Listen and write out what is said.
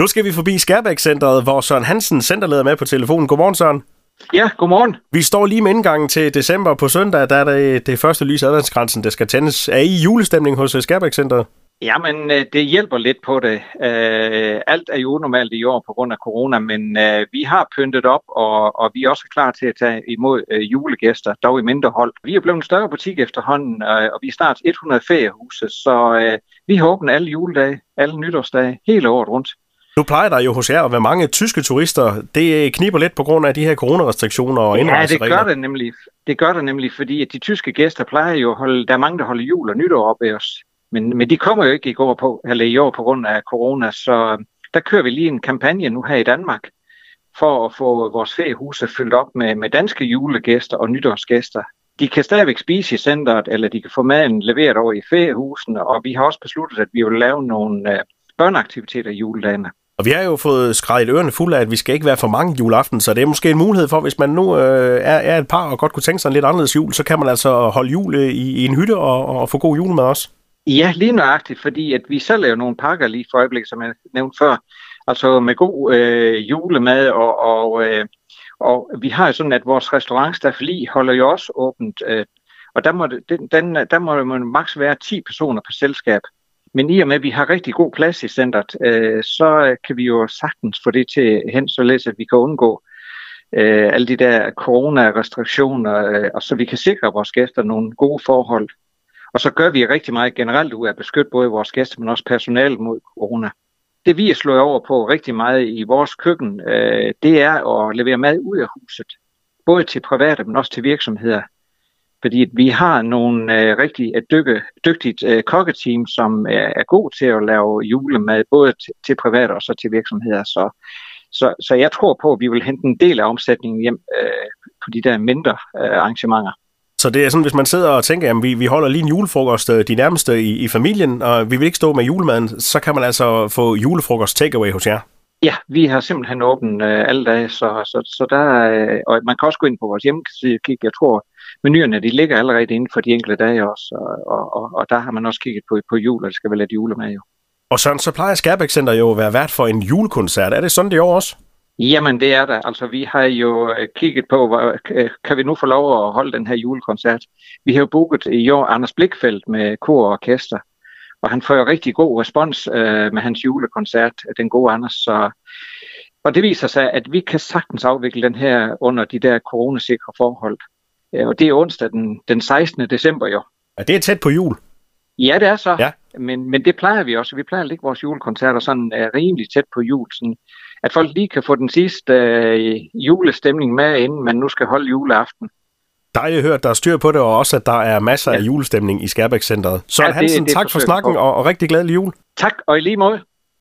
Nu skal vi forbi Skærbæk-centret, hvor Søren Hansen, centerleder, med på telefonen. Godmorgen, Søren. Ja, godmorgen. Vi står lige med indgangen til december på søndag, der er det, det første lys adventsgrænsen, der skal tændes. Er I julestemning hos Skærbæk-centret? Jamen, øh, det hjælper lidt på det. Øh, alt er jo unormalt i år på grund af corona, men øh, vi har pyntet op, og, og vi er også klar til at tage imod julegæster, dog i mindre hold. Vi er blevet en større butik efterhånden, og vi er snart 100 feriehuse, så vi har åbent alle juledage, alle nytårsdage, hele året rundt. Nu plejer der jo hos jer at være mange tyske turister. Det kniber lidt på grund af de her coronarestriktioner og Ja, det gør det nemlig. Det gør det nemlig, fordi at de tyske gæster plejer jo at holde, der er mange, der holder jul og nytår op af os. Men, men de kommer jo ikke i, går på, eller i år på grund af corona, så der kører vi lige en kampagne nu her i Danmark for at få vores feriehuse fyldt op med, med danske julegæster og nytårsgæster. De kan stadigvæk spise i centret, eller de kan få maden leveret over i feriehusene, og vi har også besluttet, at vi vil lave nogle uh, børneaktiviteter i juledagene. Og vi har jo fået skrevet ørerne fulde af, at vi skal ikke være for mange juleaften, så det er måske en mulighed for, hvis man nu øh, er, er et par og godt kunne tænke sig en lidt anderledes jul, så kan man altså holde jul øh, i, i en hytte og, og få god jul med os. Ja, lige nøjagtigt, fordi at vi selv laver nogle pakker lige for øjeblikket, som jeg nævnte før. Altså med god øh, julemad, og, og, øh, og vi har jo sådan, at vores restaurant Staffeli holder jo også åbent, øh, og der må, den, den, der må man maks være 10 personer per selskab. Men i og med, at vi har rigtig god plads i centret, øh, så øh, kan vi jo sagtens få det til hen, således at vi kan undgå øh, alle de der corona-restriktioner, øh, og så vi kan sikre vores gæster nogle gode forhold. Og så gør vi rigtig meget generelt ud af at beskytte både vores gæster, men også personalet mod corona. Det vi er slået over på rigtig meget i vores køkken, øh, det er at levere mad ud af huset. Både til private, men også til virksomheder. Fordi vi har nogle øh, rigtig øh, dykke, dygtigt øh, kokketeam, som er, er god til at lave julemad, både t- til private og så til virksomheder. Så, så, så jeg tror på, at vi vil hente en del af omsætningen hjem øh, på de der mindre øh, arrangementer. Så det er sådan, hvis man sidder og tænker, at vi, vi holder lige en julefrokost øh, de nærmeste i, i familien, og vi vil ikke stå med julemaden, så kan man altså få julefrokost takeaway hos jer. Ja, vi har simpelthen åbent øh, alle dage, så, så, så der, øh, og man kan også gå ind på vores hjemmeside og kigge. Jeg tror, menuerne de ligger allerede inden for de enkelte dage også, og, og, og der har man også kigget på, på jul, og det skal vel lidt julemad jo. Og sådan, så plejer Skærbæk Center jo at være vært for en julekoncert. Er det sådan det år også? Jamen, det er der. Altså, vi har jo øh, kigget på, hvor, kan vi nu få lov at holde den her julekoncert? Vi har jo booket i år Anders Blikfeldt med kor og orkester, og han får jo rigtig god respons øh, med hans julekoncert, den gode Anders. Så, og det viser sig, at vi kan sagtens afvikle den her under de der coronasikre forhold. Øh, og det er onsdag den, den 16. december jo. Ja, det er tæt på jul. Ja, det er så. Ja. Men, men det plejer vi også. Vi plejer at lægge vores julekoncerter sådan uh, rimelig tæt på jul, sådan, at folk lige kan få den sidste uh, julestemning med, inden man nu skal holde juleaften. Dejligt hørt, der er styr på det, og også at der er masser ja. af julestemning i Skærbæk Centeret. Så ja, Hansen, det, det tak for snakken, og, og rigtig glædelig jul. Tak, og i lige måde.